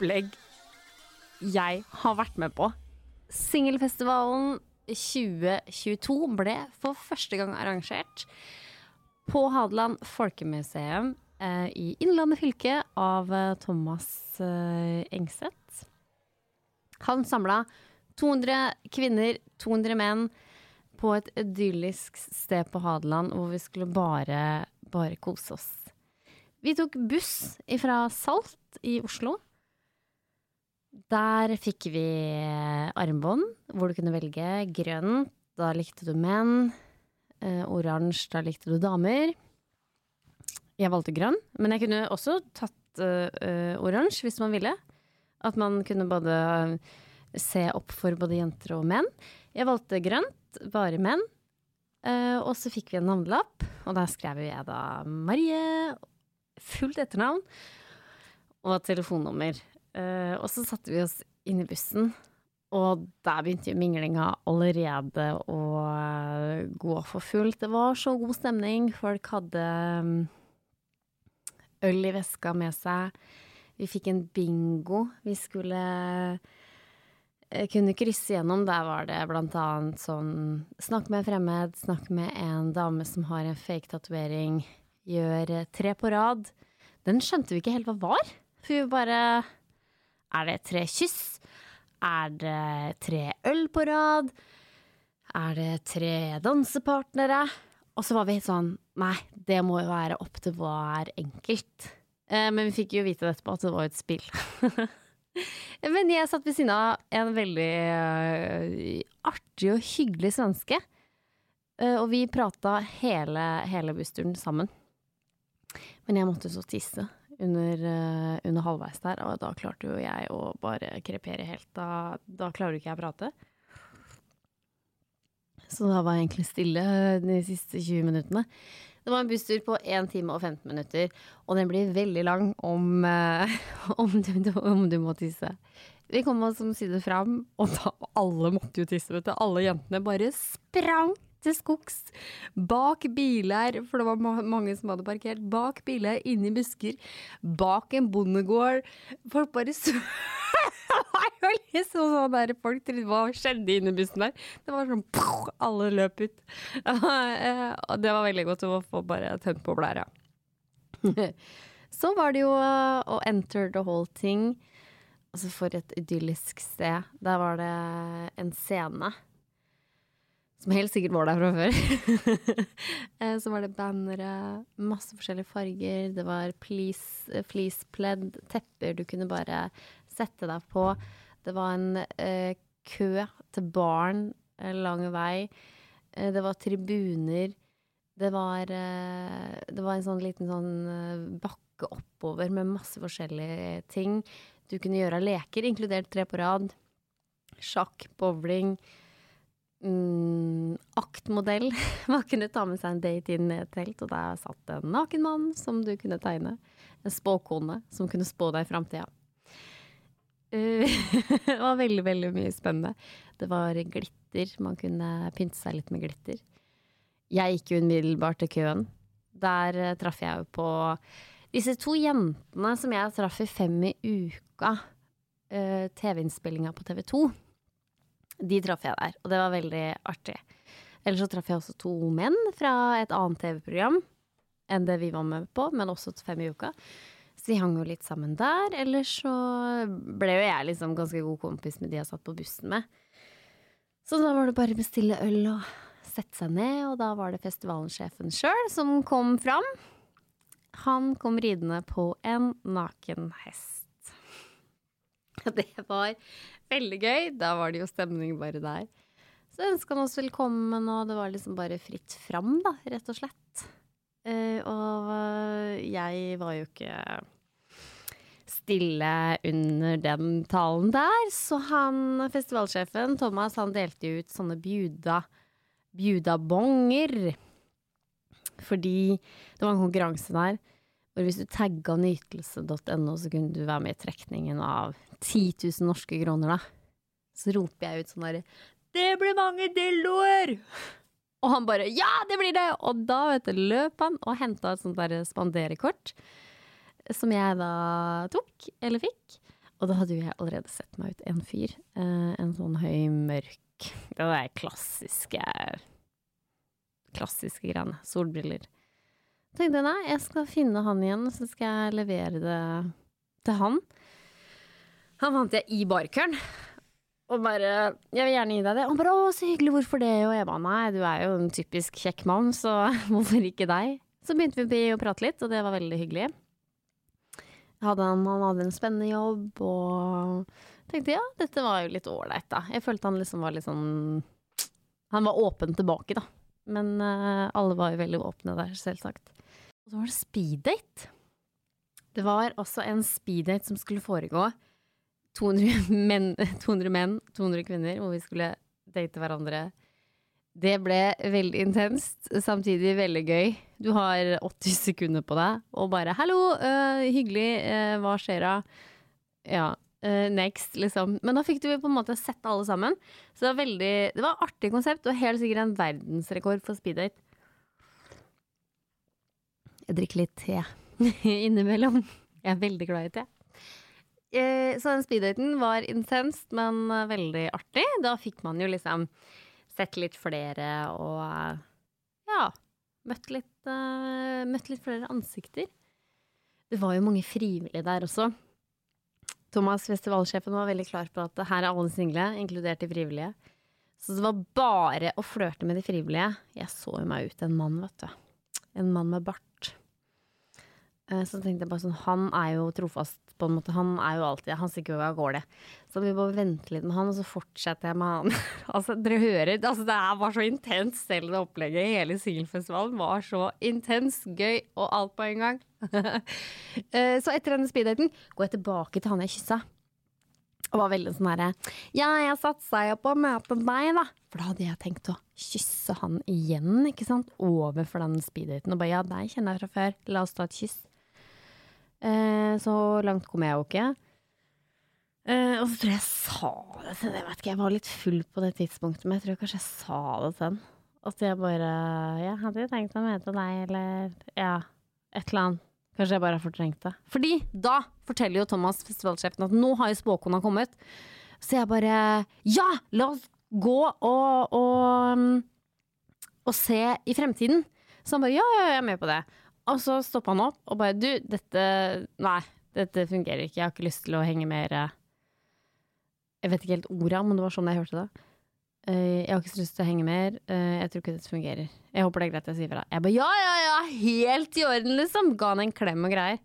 Opplegg jeg har vært med på. Singelfestivalen 2022 ble for første gang arrangert på Hadeland Folkemuseum eh, i Innlandet fylke av eh, Thomas eh, Engseth. Han samla 200 kvinner, 200 menn på et idyllisk sted på Hadeland hvor vi skulle bare, bare kose oss. Vi tok buss fra Salt i Oslo. Der fikk vi armbånd hvor du kunne velge grønn, da likte du menn. Eh, Oransje, da likte du damer. Jeg valgte grønn, men jeg kunne også tatt eh, oransje hvis man ville. At man kunne både se opp for både jenter og menn. Jeg valgte grønt, bare menn. Eh, og så fikk vi en navnelapp, og der skrev jeg da Marie, fullt etternavn, og telefonnummer. Eh, og så satte vi oss inn i bussen, og der begynte minglinga allerede å eh, gå for fullt. Det var så god stemning. Folk hadde mm, øl i veska med seg. Vi fikk en bingo. Vi skulle eh, kunne krysse gjennom. Der var det blant annet sånn Snakk med en fremmed, snakk med en dame som har en fake tatovering. Gjør tre på rad. Den skjønte vi ikke helt hva var. For vi bare Er det tre kyss? Er det tre øl på rad? Er det tre dansepartnere? Og så var vi sånn Nei, det må jo være opp til hver enkelt. Eh, men vi fikk jo vite etterpå at det var et spill. men jeg satt ved siden av en veldig eh, artig og hyggelig svenske. Eh, og vi prata hele, hele bussturen sammen. Men jeg måtte så tisse under, uh, under halvveis der, og da klarte jo jeg å bare krepere helt. Da, da klarer jo ikke jeg å prate. Så da var jeg egentlig stille de siste 20 minuttene. Det var en busstur på 1 time og 15 minutter, og den blir veldig lang om, uh, om, du, om du, må tisse. Vi kom oss omsider fram, og da, alle måtte jo tisse, vet du. Alle jentene bare sprang til skogs. Bak biler, for det var ma mange som hadde parkert. Bak biler, i busker. Bak en bondegård. Folk bare så Det var liksom sånn der folk trodde hva skjedde inni bussen der. Det var sånn poff, Alle løp ut. Og det var veldig godt å få bare tømt på blæra. Så var det jo å enter the whole thing. Altså, for et idyllisk sted. Der var det en scene som helt sikkert var der fra før. Eh, så var det bannere, masse forskjellige farger. Det var fleecepledd, tepper du kunne bare sette deg på. Det var en eh, kø til baren eh, lang vei. Eh, Det var tribuner. Det var, eh, det var en sånn liten sånn eh, bakke oppover med masse forskjellige ting. Du kunne gjøre leker, inkludert tre på rad. Sjakk, bowling. Mm, aktmodell. Man kunne ta med seg en date inn i et telt, og der satt en naken mann som du kunne tegne. En spåkone som kunne spå deg framtida. Uh, det var veldig, veldig mye spennende. Det var glitter. Man kunne pynte seg litt med glitter. Jeg gikk jo umiddelbart til køen. Der eh, traff jeg jo på disse to jentene som jeg traff i Fem i uka. Uh, TV-innspillinga på TV 2. De traff jeg der, og det var veldig artig. Ellers så traff jeg også to menn fra et annet TV-program enn det vi var med på, men også til Fem i uka. Så de hang jo litt sammen der. Ellers så ble jo jeg liksom ganske god kompis med de jeg satt på bussen med. Så da var det bare å bestille øl og sette seg ned, og da var det festivalen-sjefen sjøl som kom fram. Han kom ridende på en naken hest. Det var veldig gøy. Da var det jo stemning bare der. Så ønska han oss velkommen, og det var liksom bare fritt fram, da, rett og slett. Uh, og jeg var jo ikke stille under den talen der, så han, festivalsjefen Thomas, han delte ut sånne bjuda, bjudabonger. Fordi det var en konkurranse der hvor hvis du tagga nytelse.no, så kunne du være med i trekningen av 10 000 norske kroner, da. Så roper jeg ut sånn derre Det blir mange dildoer! Og han bare Ja, det blir det! Og da vet du, løp han og henta et sånt der spanderekort. Som jeg da tok, eller fikk. Og da hadde jo jeg allerede sett meg ut en fyr. Eh, en sånn høy, mørk Det var de klassiske Klassiske greiene. Solbriller. Tenkte jeg nei, jeg skal finne han igjen, så skal jeg levere det til han. Han fant jeg i barkøren. Og bare 'Jeg vil gjerne gi deg det.' Han bare 'Å, så hyggelig, hvorfor det?' Og jeg bare 'Nei, du er jo en typisk kjekk mann, så hvorfor ikke deg?' Så begynte vi å prate litt, og det var veldig hyggelig. Hadde han, han hadde en spennende jobb, og tenkte ja, dette var jo litt ålreit, da. Jeg følte han liksom var litt sånn Han var åpen tilbake, da. Men uh, alle var jo veldig åpne der, selvsagt. Og så var det speeddate. Det var også en speeddate som skulle foregå. 200 menn, 200 menn, 200 kvinner, hvor vi skulle date hverandre. Det ble veldig intenst, samtidig veldig gøy. Du har 80 sekunder på deg, og bare 'hallo, uh, hyggelig, uh, hva skjer da?' Ja, uh, next, liksom. Men da fikk du på en måte sett alle sammen. Så det var veldig Det var et artig konsept, og helt sikkert en verdensrekord for speeddate. Jeg drikker litt te innimellom. Jeg er veldig glad i te. Eh, Så den speeddaten var intenst, men eh, veldig artig. Da fikk man jo liksom sett litt flere og eh, ja, møtt litt, uh, møtt litt flere ansikter. Det var jo mange frivillige der også. Thomas, festivalsjefen, var veldig klar på at her er alle single, inkludert de frivillige. Så det var bare å flørte med de frivillige. Jeg så jo meg ut en mann, vet du. En mann med bart. Så tenkte jeg bare sånn, han er jo trofast på en måte. Han er jo alltid, han stikker jo av gårde. Så vi bare venter litt med han, og så fortsetter jeg med han. altså, dere hører, altså det her var så intenst selv det opplegget. Hele singelfestivalen var så intens, gøy og alt på en gang. Eh, så etter denne speeddaten går jeg tilbake til han jeg kyssa. Og var veldig sånn herre Ja, jeg satsa jo på å møte deg, da. For da hadde jeg tenkt å kysse han igjen, ikke sant. Overfor den speeddaten. Og bare ja, deg kjenner jeg fra før. La oss ta et kyss. Eh, så langt kom jeg jo ikke. Eh, og så tror jeg jeg sa det til Jeg jeg var litt full på det tidspunktet, men jeg tror kanskje jeg sa det til han. At jeg bare Jeg hadde jo tenkt å møte deg, eller ja, et eller annet. Kanskje jeg bare har fortrengt det. Fordi da forteller jo Thomas, festivalsjefen, at nå har jo spåkona kommet. Så jeg bare Ja! La oss gå og, og, mm, og se i fremtiden. Så han bare ja, ja, jeg er med på det. Og så stoppa han opp og bare du, dette Nei, dette fungerer ikke. Jeg har ikke lyst til å henge mer eh, Jeg vet ikke helt orda, men det var sånn jeg hørte det. Eh, jeg har ikke lyst til å henge mer. Eh, jeg tror ikke dette fungerer. Jeg håper det er greit jeg sier fra. Jeg bare ja, ja, ja, helt i orden, liksom. Ga han en klem og greier.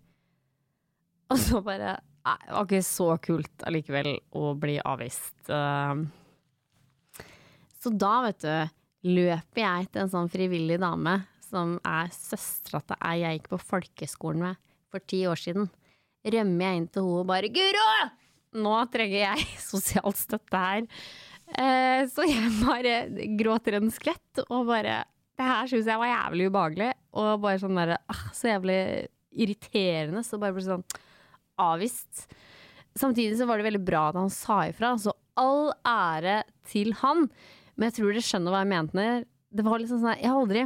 Og så bare det var ikke så kult allikevel å bli avvist. Så da, vet du, løper jeg til en sånn frivillig dame som er søstera til ei jeg gikk på folkeskolen med for ti år siden. Rømmer jeg inn til henne og bare 'Guro! Nå trenger jeg sosialt støtte her'. Eh, så jeg bare gråter en skvett og bare Det her syns jeg var jævlig ubehagelig. Og bare sånn derre ah, Så jævlig irriterende. Så bare ble sånn avvist. Samtidig så var det veldig bra at han sa ifra, så all ære til han. Men jeg tror dere skjønner hva jeg mente. Det var liksom sånn Jeg har aldri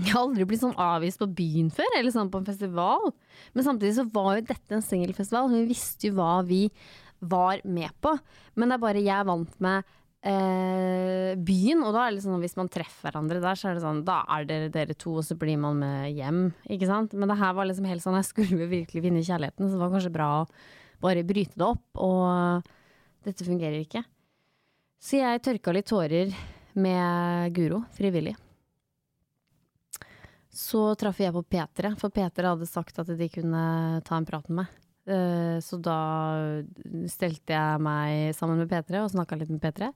jeg har aldri blitt sånn avvist på byen før, eller sånn på en festival. Men samtidig så var jo dette en singelfestival, vi visste jo hva vi var med på. Men det er bare jeg vant med eh, byen, og da er det sånn hvis man treffer hverandre der, så er det sånn da er dere dere to, og så blir man med hjem, ikke sant. Men det her var liksom helt sånn, jeg skulle virkelig vinne kjærligheten, så det var kanskje bra å bare bryte det opp, og dette fungerer ikke. Så jeg tørka litt tårer med Guro, frivillig. Så traff jeg på P3, for P3 hadde sagt at de kunne ta en prat med meg. Eh, Så da stelte jeg meg sammen med P3 og snakka litt med P3.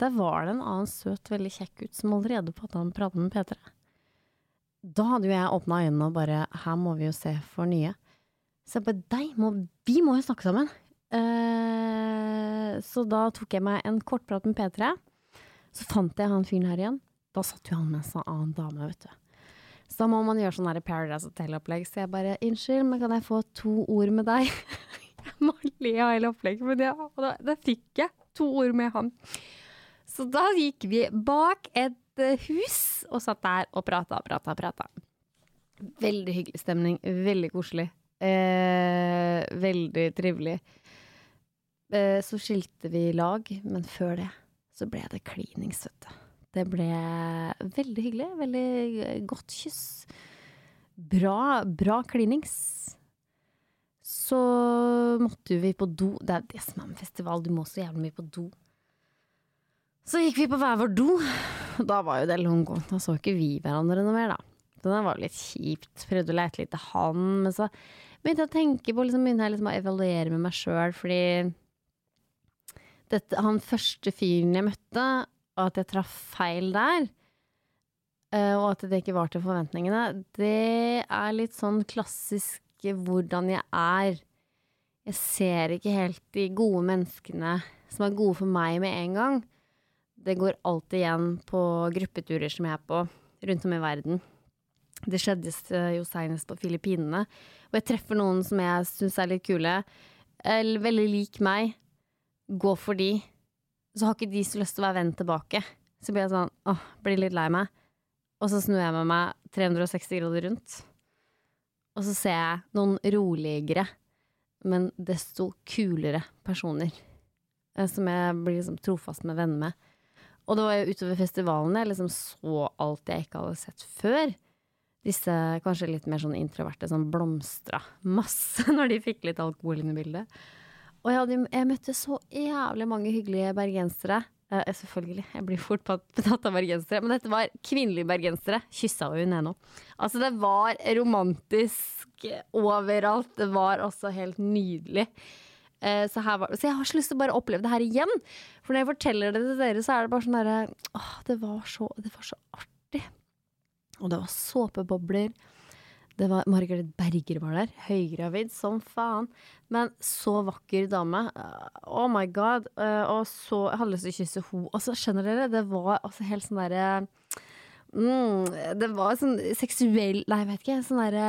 Der var det en annen søt, veldig kjekk gutt som allerede på han pratet med P3. Da hadde jo jeg åpna øynene og bare her må vi jo se for nye. Jeg bare deg må, vi må jo snakke sammen. Eh, så da tok jeg meg en kortprat med P3. Så fant jeg han fyren her igjen. Da satt jo han med en sånn annen dame, vet du. Så må man gjøre sånn Paradise Hotel-opplegg. Så jeg bare 'Unnskyld, men kan jeg få to ord med deg?' jeg må le av hele opplegget, men og da, da fikk jeg to ord med han. Så da gikk vi bak et eh, hus og satt der og prata og prata og prata. Veldig hyggelig stemning. Veldig koselig. Eh, veldig trivelig. Eh, så skilte vi lag, men før det så ble det klinings, vet du. Det ble veldig hyggelig. Veldig godt kyss. Bra, bra klinings. Så måtte vi på do. Det er det som er med festival, du må så jævlig mye på do. Så gikk vi på hver vår do. Da var jo det lungo. Da så ikke vi hverandre noe mer, da. Så det var litt kjipt. Prøvde å leite litt til han, men så begynte jeg å tenke på liksom, Begynte jeg liksom å evaluere med meg sjøl, fordi dette, han første fyren jeg møtte, og at jeg traff feil der, eh, og at det ikke var til forventningene, det er litt sånn klassisk hvordan jeg er. Jeg ser ikke helt de gode menneskene som er gode for meg med en gang. Det går alltid igjen på gruppeturer som jeg er på rundt om i verden. Det skjedde eh, jo senest på Filippinene, Og jeg treffer noen som jeg syns er litt kule, eller veldig lik meg, gå for de, så har ikke de så lyst til å være venn tilbake. Så blir jeg sånn, åh, blir litt lei meg. Og så snur jeg med meg 360 grader rundt. Og så ser jeg noen roligere, men desto kulere personer. eh, Som jeg blir liksom trofast med venner med. Og det var jo utover festivalen jeg liksom så alt jeg ikke hadde sett før. Disse kanskje litt mer sånn introverte som blomstra masse når de fikk litt alkohol inn i bildet. Og jeg, hadde, jeg møtte så jævlig mange hyggelige bergensere. Uh, selvfølgelig, jeg blir fort betatt av bergensere. Men dette var kvinnelige bergensere. Kyssa hun ennå. Altså, det var romantisk overalt. Det var også helt nydelig. Uh, så, var, så, jeg har så lyst til å bare oppleve det her igjen. For når jeg forteller det til dere, så er det bare sånn derre Åh, det var så, det var så artig. Og det var såpebobler. Det var Margaret Berger var der. Høygravid som faen. Men så vakker dame. Uh, Oh my god. Uh, og så Jeg hadde lyst til å kysse henne. Altså, skjønner dere? Det var altså helt sånn derre mm, Det var sånn seksuell Nei, jeg vet ikke. Sånn derre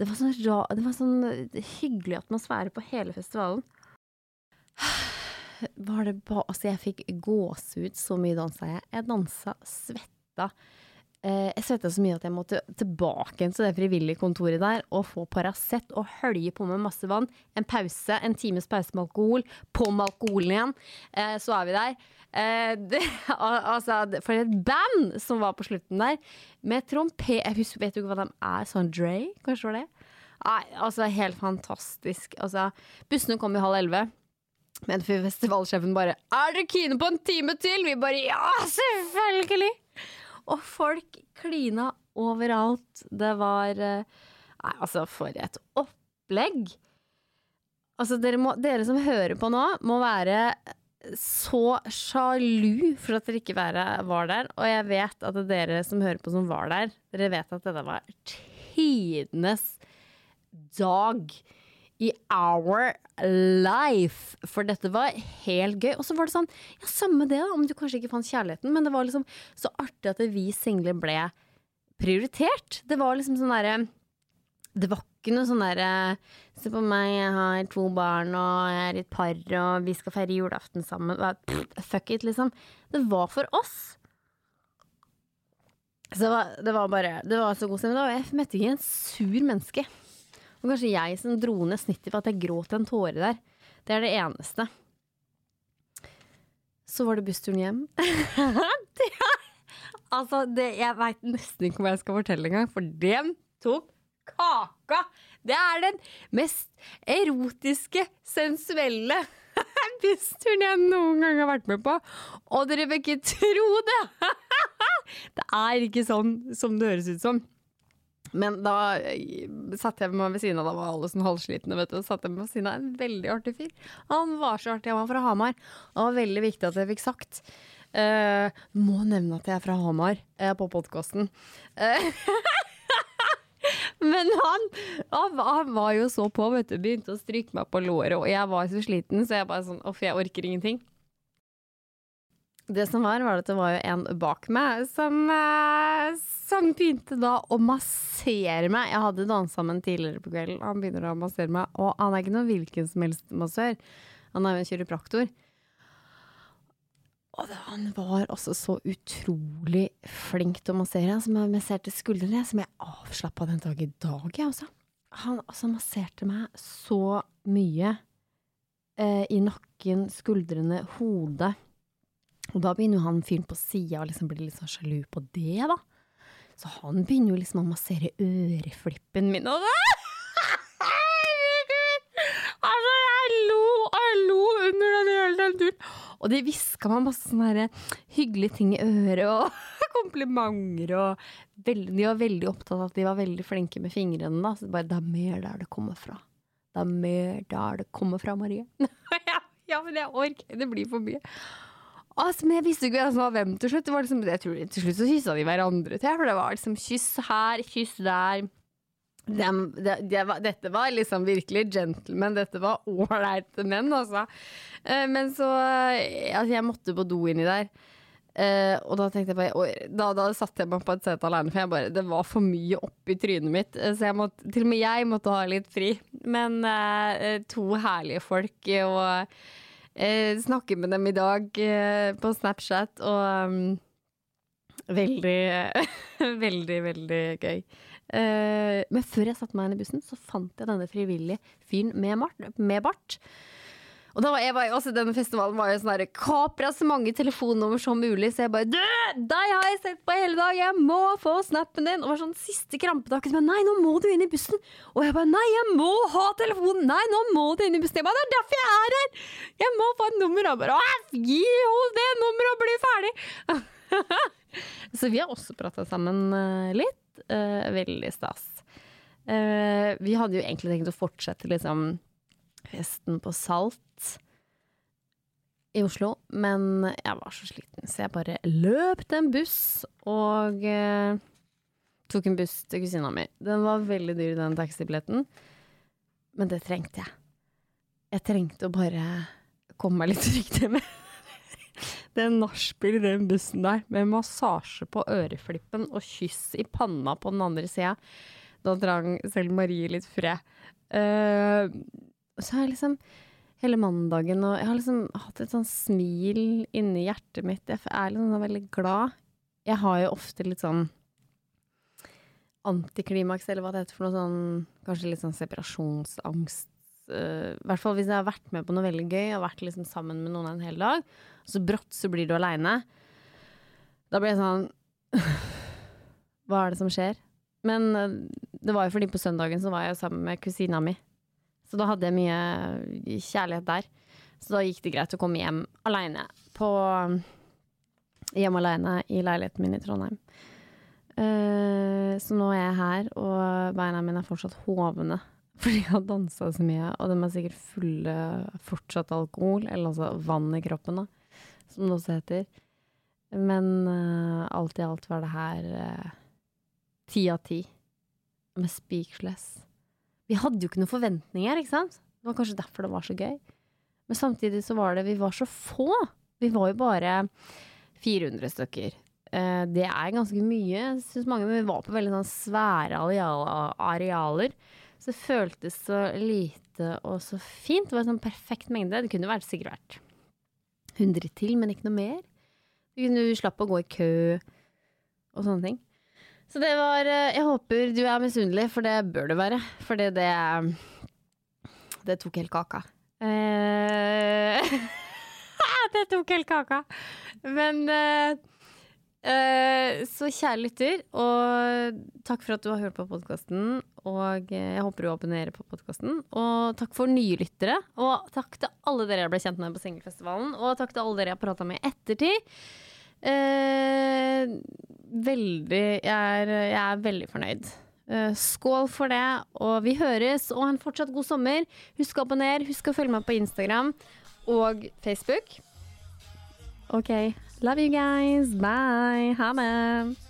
det var sånn, ra, det var sånn hyggelig atmosfære på hele festivalen. Var det ba, altså jeg fikk gåsehud, så mye dansa jeg. Jeg dansa, svetta. Eh, jeg svetta så mye at jeg måtte tilbake til det frivillige kontoret der og få Paracet og hølje på med masse vann. En pause, en times pause med alkohol. På med alkoholen igjen. Eh, så er vi der. Eh, det, altså, for et band som var på slutten der, med trompet Jeg husker, vet du ikke hva de er? Sånn Dre, kanskje var det? Nei, altså helt fantastisk. Altså, bussene kom i halv elleve. Men festivalsjefen bare 'Er dere kine på en time til?' Vi bare 'ja, selvfølgelig'! Og folk klina overalt. Det var Nei, altså, for et opplegg! Altså, dere, må, dere som hører på nå, må være så sjalu for at dere ikke var der. Og jeg vet at dere som hører på som var der, dere vet at dette var tidenes dag i our life. For dette var helt gøy. Og så var det sånn, ja, samme det, da, om du kanskje ikke fant kjærligheten, men det var liksom så artig at vi single ble prioritert. Det var liksom sånn derre Det var ikke noe sånn derre Se på meg, jeg har to barn, og jeg er i et par, og vi skal feire julaften sammen. Fuck it, liksom. Det var for oss. Så det var bare Det var så god stemning. Jeg møtte ikke en sur menneske. Og kanskje jeg som dro ned snittet for at jeg gråt en tåre der. Det er det eneste. Så var det bussturen hjem. altså, det, jeg veit nesten ikke hva jeg skal fortelle engang, for den tok kaka! Det er den mest erotiske, sensuelle bussturen jeg noen gang har vært med på. Og dere vil ikke tro det! det er ikke sånn som det høres ut som. Men da satt satte jeg meg ved siden av, da var alle sånn halvslitne, vet du. Så satte jeg meg ved siden av en veldig artig fyr. Han var så artig, han var fra Hamar. Det var veldig viktig at jeg fikk sagt. Uh, må nevne at jeg er fra Hamar uh, på podkasten. Men han, han, han var jo så på, vet du. Begynte å stryke meg på låret, og jeg var så sliten, så jeg bare sånn Uff, jeg orker ingenting. Det som var, var at det var jo en bak meg som, eh, som begynte da å massere meg. Jeg hadde dansa med en tidligere på kvelden. Han begynner da å massere meg, og han er ikke noen hvilken som helst massør. Han er jo en kiropraktor. Og det, han var altså så utrolig flink til å massere. Som jeg masserte skuldrene, som jeg avslappa den dag i dag, jeg også. Han altså masserte meg så mye eh, i nakken, skuldrene, hodet. Og da begynner jo han fyren på sida å liksom bli litt sånn sjalu på det, da. Så han begynner jo liksom å massere øreflippen min, og! Altså, jeg lo og jeg lo under den hele turen. Og de hviska meg masse sånne her hyggelige ting i øret, og komplimenter, og De var veldig opptatt av at de var veldig flinke med fingrene, da. Så det bare Det er mer der det kommer fra. Det er mer der det kommer fra, Marie. ja, men jeg orker Det blir for mye. Altså, men jeg visste ikke hvem som var hvem til slutt. Liksom, jeg tror Til slutt så kyssa de hverandre til, for det var liksom kyss her, kyss der. De, de, de, dette var liksom virkelig gentlemen. Dette var ålreite menn, altså. Eh, men så eh, Altså, jeg måtte på do inni der. Uh, og da tenkte jeg bare da, da satte jeg meg på et sete alene, for bare, det var for mye oppi trynet mitt. Så måtte, til og med jeg måtte ha litt fri. Men uh, to herlige folk, og eh, snakker med dem i dag eh, på Snapchat, og um, veldig, veldig, veldig gøy. Eh, men før jeg satte meg inn i bussen, så fant jeg denne frivillige fyren med, med bart. Og da var jeg bare, også Denne festivalen var jo sånn her Kapra så mange telefonnummer som mulig, så jeg bare Du! Deg har jeg sett på hele dag! Jeg må få snappen din! Og var sånn siste krampetak. Så Nei, nå må du inn i bussen! Og jeg bare Nei, jeg må ha telefonen! Nei, nå må du inn i bussen! Jeg bare, Det er derfor jeg er her! Jeg må få et nummer! Og bare «Åh, Gi henne det nummeret og bli ferdig! så vi har også prata sammen eh, litt. Eh, veldig stas. Eh, vi hadde jo egentlig tenkt å fortsette liksom festen på Salt i Oslo, men jeg var så sliten, så jeg bare løp til en buss og eh, tok en buss til kusina mi. Den var veldig dyr, den taxibilletten, men det trengte jeg. Jeg trengte å bare komme meg litt trygt hjem. Det er nachspiel i den bussen der, med massasje på øreflippen og kyss i panna på den andre sida. Da trang selv Marie litt fred. Så har jeg liksom hele mandagen og Jeg har liksom hatt et sånn smil inni hjertet mitt. Jeg er liksom veldig glad. Jeg har jo ofte litt sånn antiklimaks, eller hva det heter for noe sånn Kanskje litt sånn separasjonsangst. Uh, I hvert fall hvis jeg har vært med på noe veldig gøy og vært liksom sammen med noen en hel dag, så brått så blir du aleine. Da blir jeg sånn Hva er det som skjer? Men eh, det var jo fordi på søndagen så var jeg sammen med kusina mi. Så da hadde jeg mye kjærlighet der. Så da gikk det greit å komme hjem aleine Hjem aleine i leiligheten min i Trondheim. Eh, så nå er jeg her, og beina mine er fortsatt hovne Fordi jeg har dansa så mye, og de er sikkert fulle fortsatt alkohol, eller altså vann i kroppen, da, som det også heter. Men uh, alt i alt var det her uh, ti av ti. Med speechless. Vi hadde jo ikke noen forventninger, ikke sant? Det var kanskje derfor det var så gøy. Men samtidig så var det Vi var så få. Vi var jo bare 400 stykker. Uh, det er ganske mye, syns mange, men vi var på veldig sånn svære arealer. Så det føltes så lite og så fint. Det var en sånn perfekt mengde. Det kunne vært, sikkert vært 100 til, men ikke noe mer. Du slapp å gå i kø og sånne ting. Så det var eh, Jeg håper du er misunnelig, for det bør du være. Fordi det Det tok helt kaka. Eh, det tok helt kaka. Men eh, Eh, så kjære lytter, og takk for at du har hørt på podkasten. Og eh, jeg håper du abonnerer på podkasten. Og takk for nye lyttere. Og takk til alle dere jeg ble kjent med på Singelfestivalen. Og takk til alle dere jeg prata med i ettertid. Eh, veldig jeg er, jeg er, veldig fornøyd. Eh, skål for det, og vi høres. Og en fortsatt god sommer. Husk å abonnere, husk å følge meg på Instagram og Facebook. OK. Love you guys. Bye. Ha det.